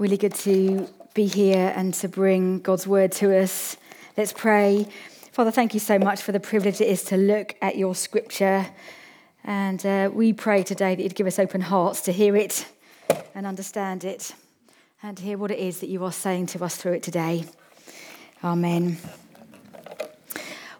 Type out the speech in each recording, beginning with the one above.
Really good to be here and to bring God's word to us. Let's pray. Father, thank you so much for the privilege it is to look at your scripture. And uh, we pray today that you'd give us open hearts to hear it and understand it and to hear what it is that you are saying to us through it today. Amen.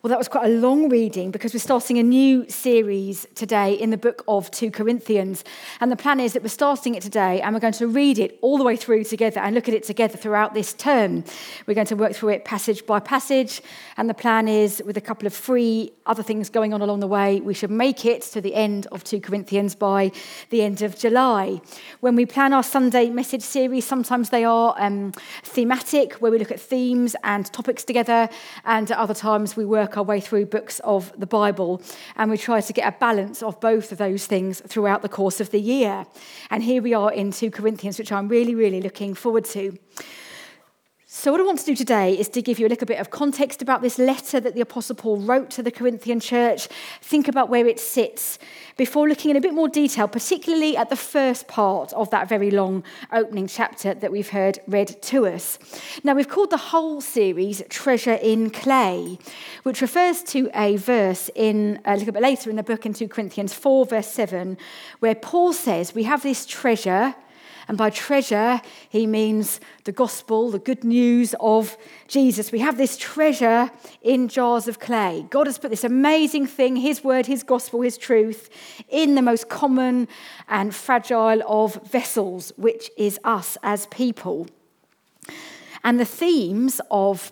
Well, that was quite a long reading because we're starting a new series today in the book of 2 Corinthians. And the plan is that we're starting it today and we're going to read it all the way through together and look at it together throughout this term. We're going to work through it passage by passage. And the plan is, with a couple of free other things going on along the way, we should make it to the end of 2 Corinthians by the end of July. When we plan our Sunday message series, sometimes they are um, thematic, where we look at themes and topics together. And at other times we work our way through books of the Bible and we try to get a balance of both of those things throughout the course of the year. And here we are in 2 Corinthians, which I'm really, really looking forward to. So, what I want to do today is to give you a little bit of context about this letter that the Apostle Paul wrote to the Corinthian church, think about where it sits, before looking in a bit more detail, particularly at the first part of that very long opening chapter that we've heard read to us. Now, we've called the whole series Treasure in Clay, which refers to a verse in a little bit later in the book in 2 Corinthians 4, verse 7, where Paul says, We have this treasure and by treasure, he means the gospel, the good news of Jesus. We have this treasure in jars of clay. God has put this amazing thing, his word, his gospel, his truth, in the most common and fragile of vessels, which is us as people. And the themes of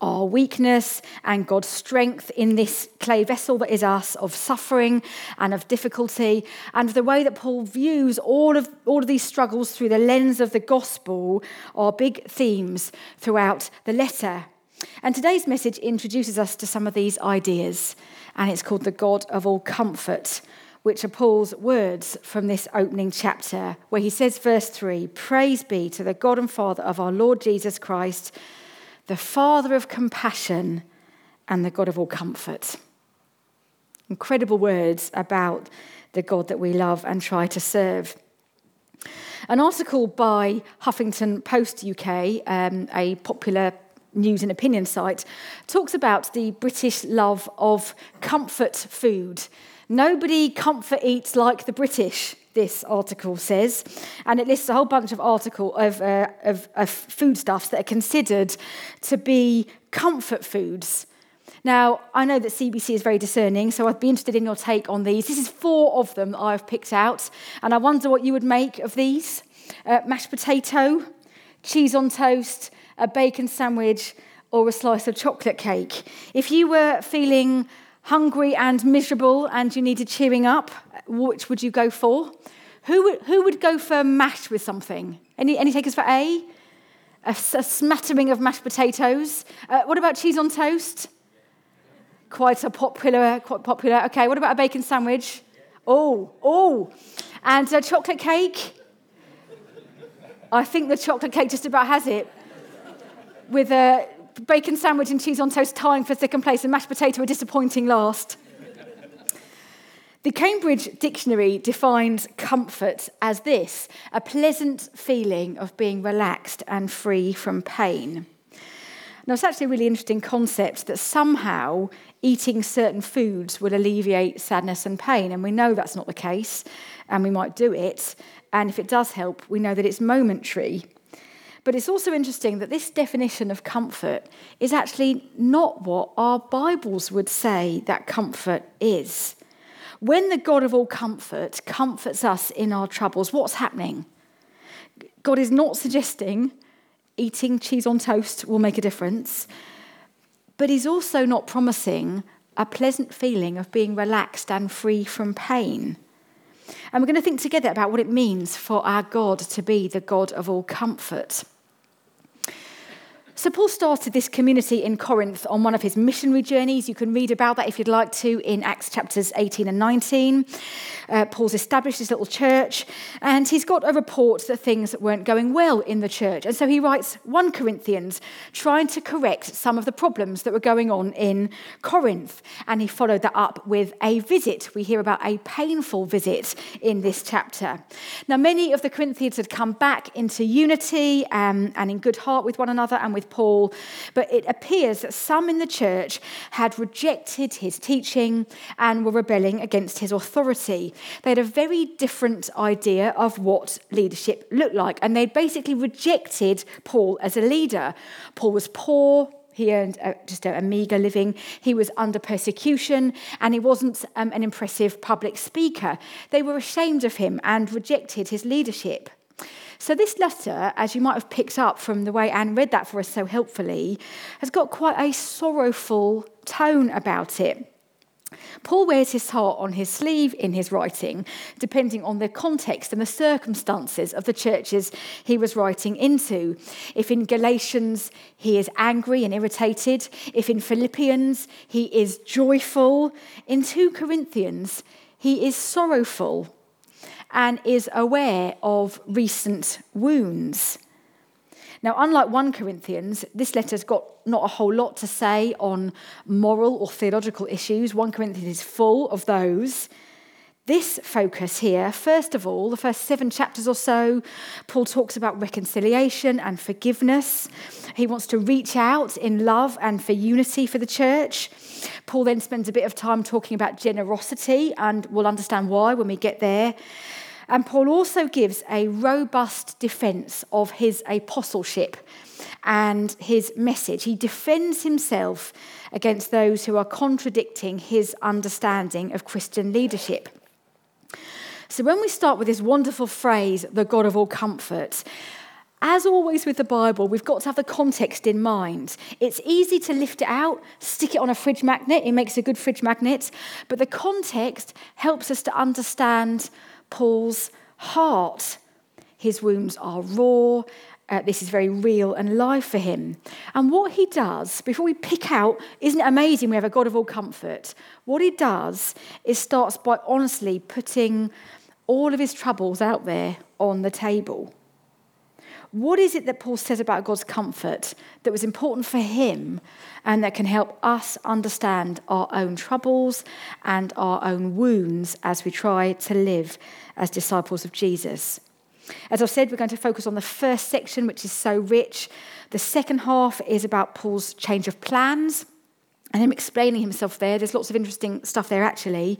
our weakness and God's strength in this clay vessel that is us, of suffering and of difficulty, and the way that Paul views all of, all of these struggles through the lens of the gospel are big themes throughout the letter. And today's message introduces us to some of these ideas, and it's called the God of all comfort, which are Paul's words from this opening chapter, where he says, verse 3 Praise be to the God and Father of our Lord Jesus Christ the Father of compassion and the God of all comfort. Incredible words about the God that we love and try to serve. An article by Huffington Post UK, um, a popular news and opinion site, talks about the British love of comfort food. Nobody comfort eats like the British this article says, and it lists a whole bunch of article of, uh, of, of foodstuffs that are considered to be comfort foods. Now, I know that CBC is very discerning, so I'd be interested in your take on these. This is four of them that I've picked out, and I wonder what you would make of these uh, mashed potato, cheese on toast, a bacon sandwich, or a slice of chocolate cake. If you were feeling hungry and miserable and you needed cheering up, which would you go for? Who would, who would go for mash with something? Any, any takers for A? A, a smattering of mashed potatoes. Uh, what about cheese on toast? Quite a popular, quite popular. Okay, what about a bacon sandwich? Oh, oh. And a chocolate cake? I think the chocolate cake just about has it. With a bacon sandwich and cheese on toast tying for second place and mashed potato a disappointing last. The Cambridge Dictionary defines comfort as this a pleasant feeling of being relaxed and free from pain. Now, it's actually a really interesting concept that somehow eating certain foods will alleviate sadness and pain. And we know that's not the case, and we might do it. And if it does help, we know that it's momentary. But it's also interesting that this definition of comfort is actually not what our Bibles would say that comfort is. When the God of all comfort comforts us in our troubles, what's happening? God is not suggesting eating cheese on toast will make a difference, but He's also not promising a pleasant feeling of being relaxed and free from pain. And we're going to think together about what it means for our God to be the God of all comfort. So, Paul started this community in Corinth on one of his missionary journeys. You can read about that if you'd like to in Acts chapters 18 and 19. Uh, Paul's established his little church, and he's got a report that things weren't going well in the church. And so he writes 1 Corinthians, trying to correct some of the problems that were going on in Corinth. And he followed that up with a visit. We hear about a painful visit in this chapter. Now, many of the Corinthians had come back into unity um, and in good heart with one another and with Paul, but it appears that some in the church had rejected his teaching and were rebelling against his authority. They had a very different idea of what leadership looked like, and they basically rejected Paul as a leader. Paul was poor, he earned a, just a, a meagre living. He was under persecution and he wasn't um, an impressive public speaker. They were ashamed of him and rejected his leadership. So, this letter, as you might have picked up from the way Anne read that for us so helpfully, has got quite a sorrowful tone about it. Paul wears his heart on his sleeve in his writing, depending on the context and the circumstances of the churches he was writing into. If in Galatians he is angry and irritated, if in Philippians he is joyful, in 2 Corinthians he is sorrowful and is aware of recent wounds. Now, unlike 1 Corinthians, this letter's got not a whole lot to say on moral or theological issues. 1 Corinthians is full of those. This focus here, first of all, the first seven chapters or so, Paul talks about reconciliation and forgiveness. He wants to reach out in love and for unity for the church. Paul then spends a bit of time talking about generosity, and we'll understand why when we get there. And Paul also gives a robust defense of his apostleship and his message. He defends himself against those who are contradicting his understanding of Christian leadership. So, when we start with this wonderful phrase, the God of all comfort, as always with the Bible, we've got to have the context in mind. It's easy to lift it out, stick it on a fridge magnet, it makes a good fridge magnet, but the context helps us to understand Paul's heart. His wounds are raw. Uh, this is very real and live for him. And what he does, before we pick out, isn't it amazing we have a God of all comfort? What he does is starts by honestly putting all of his troubles out there on the table. What is it that Paul says about God's comfort that was important for him and that can help us understand our own troubles and our own wounds as we try to live as disciples of Jesus? As I've said, we're going to focus on the first section, which is so rich. The second half is about Paul's change of plans and him explaining himself there. There's lots of interesting stuff there, actually.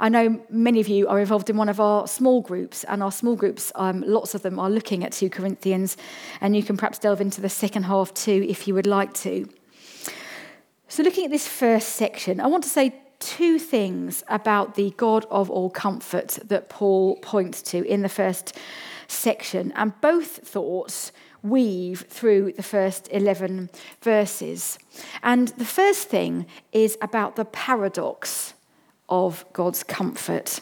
I know many of you are involved in one of our small groups, and our small groups, um, lots of them are looking at 2 Corinthians, and you can perhaps delve into the second half too if you would like to. So, looking at this first section, I want to say two things about the God of all comfort that Paul points to in the first section, and both thoughts weave through the first 11 verses. And the first thing is about the paradox of God's comfort.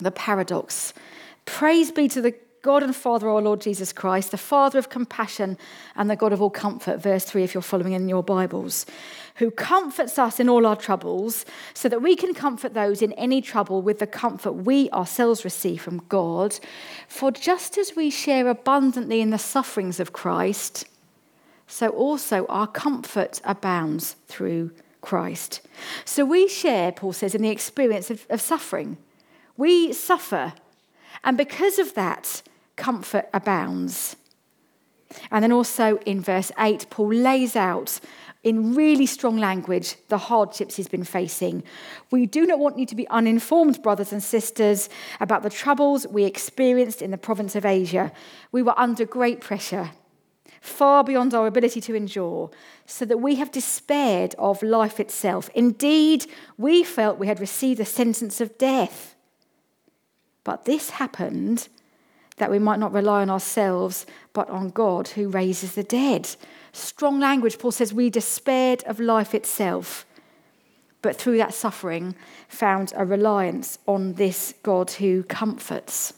The paradox. Praise be to the God and Father, our Lord Jesus Christ, the Father of compassion and the God of all comfort, verse 3, if you're following in your Bibles, who comforts us in all our troubles, so that we can comfort those in any trouble with the comfort we ourselves receive from God. For just as we share abundantly in the sufferings of Christ, so also our comfort abounds through Christ. So we share, Paul says, in the experience of, of suffering. We suffer. And because of that, comfort abounds. And then also in verse 8, Paul lays out in really strong language the hardships he's been facing. We do not want you to be uninformed, brothers and sisters, about the troubles we experienced in the province of Asia. We were under great pressure, far beyond our ability to endure, so that we have despaired of life itself. Indeed, we felt we had received a sentence of death. But this happened that we might not rely on ourselves, but on God who raises the dead. Strong language, Paul says, we despaired of life itself, but through that suffering found a reliance on this God who comforts.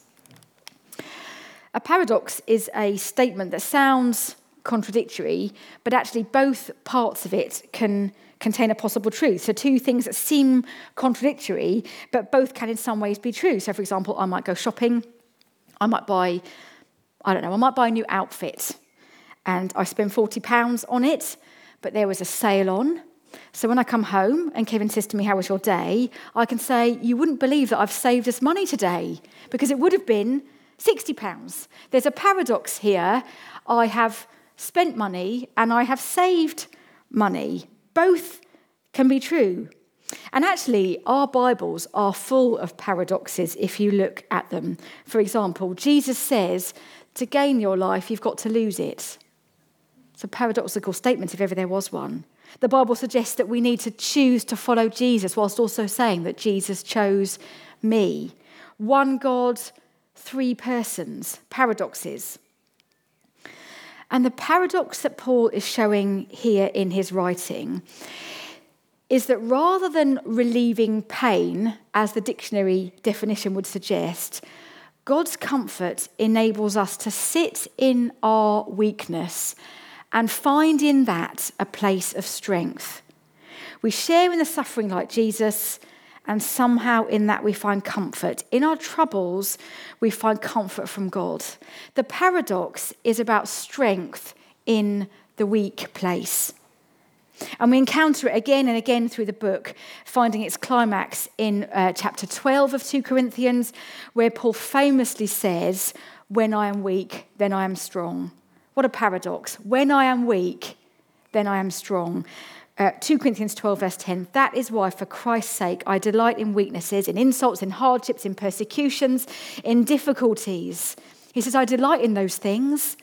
A paradox is a statement that sounds contradictory, but actually both parts of it can contain a possible truth. So, two things that seem contradictory, but both can in some ways be true. So, for example, I might go shopping, I might buy, I don't know, I might buy a new outfit and I spend £40 on it, but there was a sale on. So when I come home and Kevin says to me, How was your day? I can say, You wouldn't believe that I've saved us money today because it would have been £60. There's a paradox here. I have spent money and I have saved money. Both can be true. And actually, our Bibles are full of paradoxes if you look at them. For example, Jesus says, To gain your life, you've got to lose it. It's a paradoxical statement if ever there was one. The Bible suggests that we need to choose to follow Jesus, whilst also saying that Jesus chose me. One God, three persons. Paradoxes. And the paradox that Paul is showing here in his writing is that rather than relieving pain, as the dictionary definition would suggest, God's comfort enables us to sit in our weakness and find in that a place of strength. We share in the suffering like Jesus, and somehow in that we find comfort. In our troubles, we find comfort from God. The paradox is about strength in the weak place. And we encounter it again and again through the book, finding its climax in uh, chapter 12 of 2 Corinthians, where Paul famously says, When I am weak, then I am strong. What a paradox. When I am weak, then I am strong. Uh, 2 Corinthians 12, verse 10 That is why, for Christ's sake, I delight in weaknesses, in insults, in hardships, in persecutions, in difficulties. He says, I delight in those things,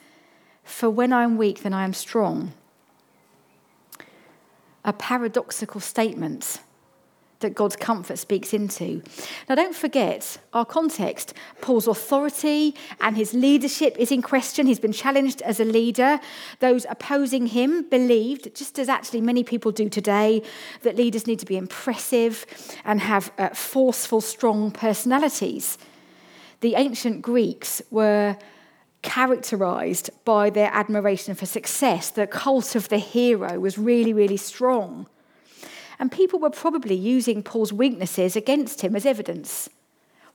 for when I am weak, then I am strong. A paradoxical statement that God's comfort speaks into. Now, don't forget our context. Paul's authority and his leadership is in question. He's been challenged as a leader. Those opposing him believed, just as actually many people do today, that leaders need to be impressive and have uh, forceful, strong personalities. The ancient Greeks were characterized by their admiration for success. The cult of the hero was really, really strong. And people were probably using Paul's weaknesses against him as evidence.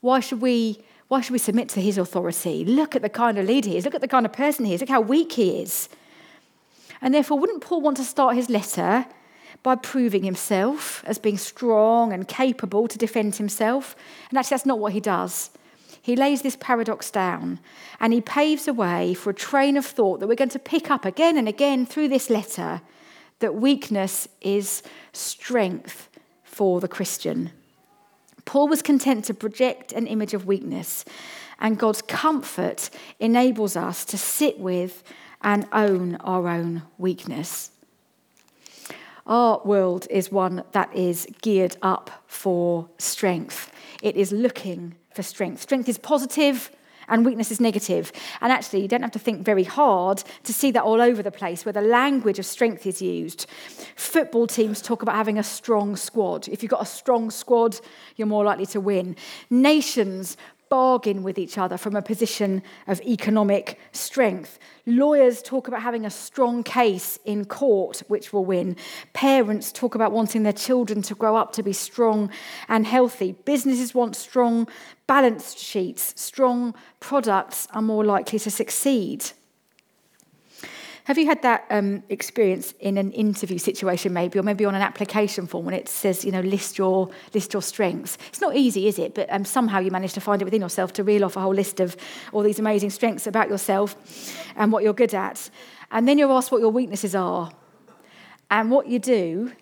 Why should we, why should we submit to his authority? Look at the kind of leader he is. Look at the kind of person he is. Look how weak he is. And therefore, wouldn't Paul want to start his letter by proving himself as being strong and capable to defend himself? And actually, that's not what he does. He lays this paradox down and he paves a way for a train of thought that we're going to pick up again and again through this letter that weakness is strength for the Christian. Paul was content to project an image of weakness, and God's comfort enables us to sit with and own our own weakness. Our world is one that is geared up for strength. It is looking for strength. Strength is positive, and weakness is negative. And actually, you don't have to think very hard to see that all over the place where the language of strength is used. Football teams talk about having a strong squad. If you've got a strong squad, you're more likely to win. Nations bargain with each other from a position of economic strength. Lawyers talk about having a strong case in court, which will win. Parents talk about wanting their children to grow up to be strong and healthy. Businesses want strong balance sheets. Strong products are more likely to succeed. Have you had that um, experience in an interview situation, maybe, or maybe on an application form when it says, you know, list your list your strengths? It's not easy, is it? But um, somehow you manage to find it within yourself to reel off a whole list of all these amazing strengths about yourself and what you're good at, and then you're asked what your weaknesses are, and what you do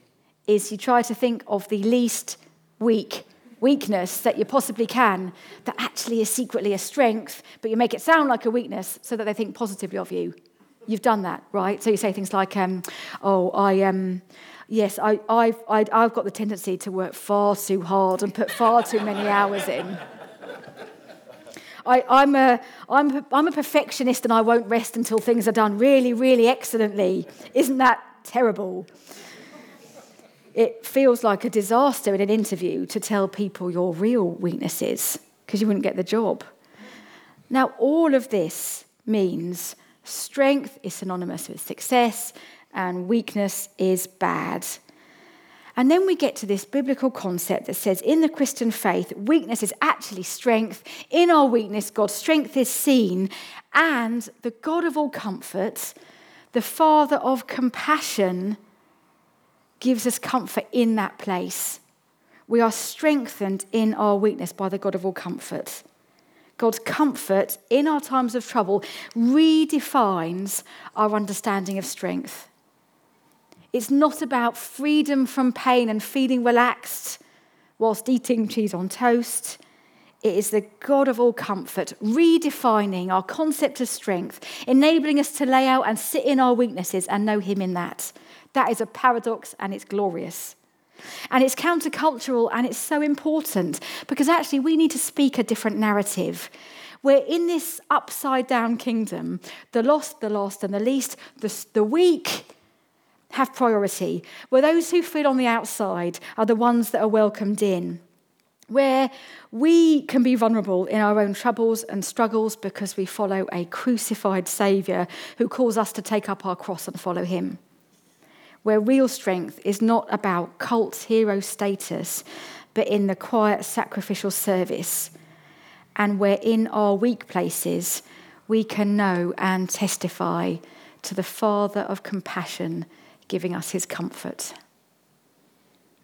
is you try to think of the least weak weakness that you possibly can that actually is secretly a strength, but you make it sound like a weakness so that they think positively of you. You've done that, right? So you say things like, um, oh, I am. Um, yes, I, I've, I, I've got the tendency to work far too hard and put far too many hours in. I, I'm, a, I'm, a, I'm a perfectionist and I won't rest until things are done really, really excellently. Isn't that terrible? It feels like a disaster in an interview to tell people your real weaknesses because you wouldn't get the job. Now, all of this means strength is synonymous with success, and weakness is bad. And then we get to this biblical concept that says in the Christian faith, weakness is actually strength. In our weakness, God's strength is seen. And the God of all comfort, the Father of compassion, gives us comfort in that place. We are strengthened in our weakness by the God of all comfort. God's comfort in our times of trouble redefines our understanding of strength. It's not about freedom from pain and feeling relaxed whilst eating cheese on toast. It is the God of all comfort, redefining our concept of strength, enabling us to lay out and sit in our weaknesses and know Him in that. That is a paradox and it's glorious. And it's countercultural and it's so important because actually we need to speak a different narrative. We're in this upside down kingdom, the lost, the lost, and the least, the, the weak, have priority, where those who feel on the outside are the ones that are welcomed in, where we can be vulnerable in our own troubles and struggles because we follow a crucified Saviour who calls us to take up our cross and follow Him. Where real strength is not about cult hero status, but in the quiet sacrificial service, and where in our weak places we can know and testify to the Father of compassion giving us his comfort.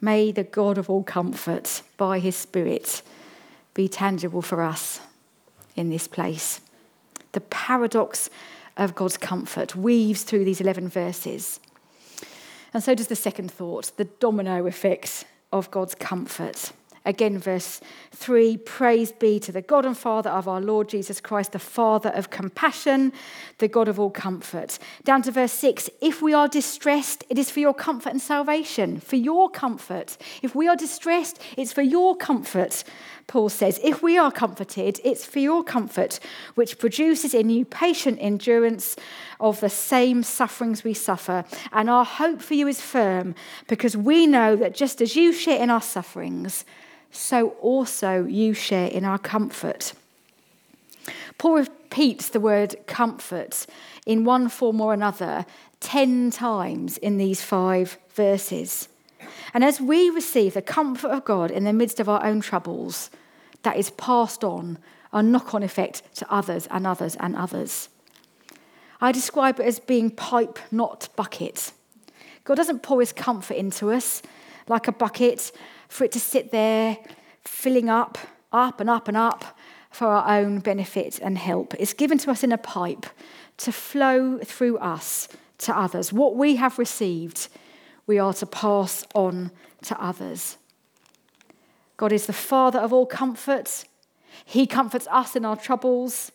May the God of all comfort, by his Spirit, be tangible for us in this place. The paradox of God's comfort weaves through these 11 verses. And so does the second thought, the domino effect of God's comfort. Again, verse 3 Praise be to the God and Father of our Lord Jesus Christ, the Father of compassion, the God of all comfort. Down to verse 6 If we are distressed, it is for your comfort and salvation, for your comfort. If we are distressed, it's for your comfort. Paul says, If we are comforted, it's for your comfort, which produces in you patient endurance of the same sufferings we suffer. And our hope for you is firm, because we know that just as you share in our sufferings, so also you share in our comfort. Paul repeats the word comfort in one form or another 10 times in these five verses. And as we receive the comfort of God in the midst of our own troubles, that is passed on, a knock on effect to others and others and others. I describe it as being pipe, not bucket. God doesn't pour his comfort into us like a bucket for it to sit there filling up, up and up and up for our own benefit and help. It's given to us in a pipe to flow through us to others. What we have received, we are to pass on to others. God is the Father of all comfort. He comforts us in our troubles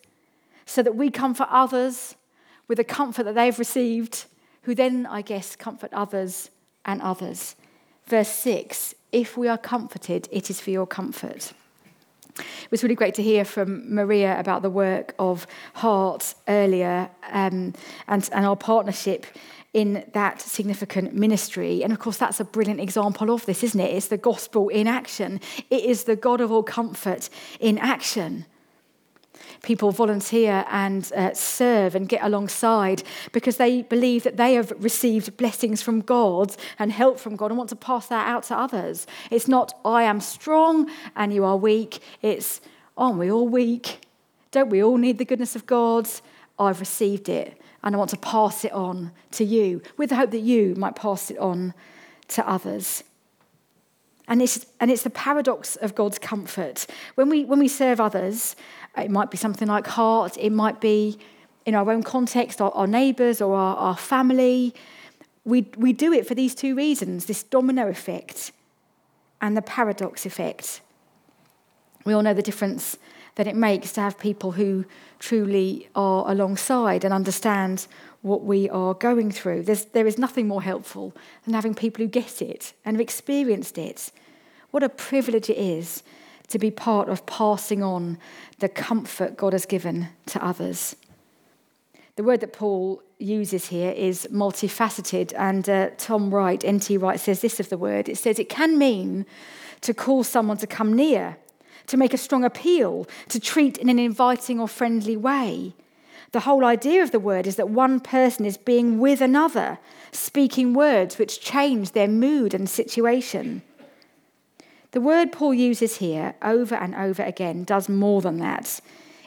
so that we comfort others with the comfort that they've received, who then, I guess, comfort others and others. Verse 6 if we are comforted, it is for your comfort. It was really great to hear from Maria about the work of Heart earlier um, and, and our partnership in that significant ministry. And of course, that's a brilliant example of this, isn't it? It's the gospel in action, it is the God of all comfort in action people volunteer and uh, serve and get alongside because they believe that they have received blessings from God and help from God and want to pass that out to others. It's not, I am strong and you are weak. It's, aren't we all weak? Don't we all need the goodness of God? I've received it and I want to pass it on to you with the hope that you might pass it on to others. And it's, and it's the paradox of God's comfort. When we, when we serve others, it might be something like heart, it might be in our own context, our, our neighbours or our, our family. We, we do it for these two reasons this domino effect and the paradox effect. We all know the difference that it makes to have people who truly are alongside and understand what we are going through. There's, there is nothing more helpful than having people who get it and have experienced it. What a privilege it is to be part of passing on the comfort God has given to others. The word that Paul uses here is multifaceted, and uh, Tom Wright, N.T. Wright, says this of the word. It says it can mean to call someone to come near, to make a strong appeal, to treat in an inviting or friendly way. The whole idea of the word is that one person is being with another, speaking words which change their mood and situation. The word Paul uses here over and over again does more than that.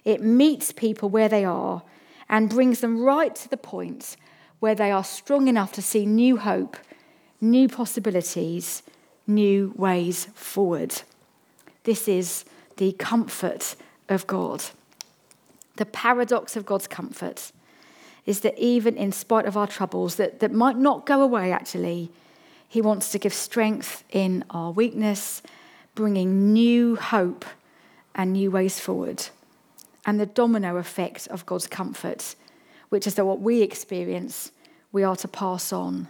It meets people where they are and brings them right to the point where they are strong enough to see new hope, new possibilities, new ways forward. This is the comfort of God. The paradox of God's comfort is that even in spite of our troubles that, that might not go away, actually, He wants to give strength in our weakness, bringing new hope and new ways forward. And the domino effect of God's comfort, which is that what we experience, we are to pass on.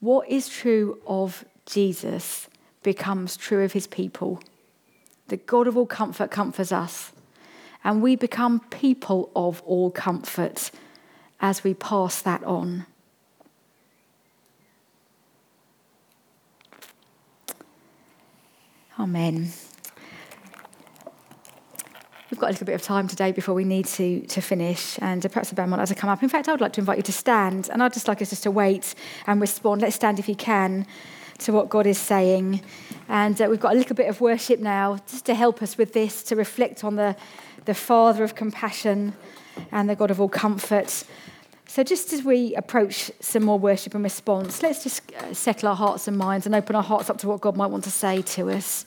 What is true of Jesus becomes true of his people. The God of all comfort comforts us and we become people of all comfort as we pass that on. Amen. We've got a little bit of time today before we need to, to finish, and perhaps the band might like to come up. In fact, I would like to invite you to stand, and I'd just like us just to wait and respond. Let's stand if you can to what God is saying. And uh, we've got a little bit of worship now just to help us with this, to reflect on the the Father of compassion and the God of all comfort. So, just as we approach some more worship and response, let's just uh, settle our hearts and minds and open our hearts up to what God might want to say to us.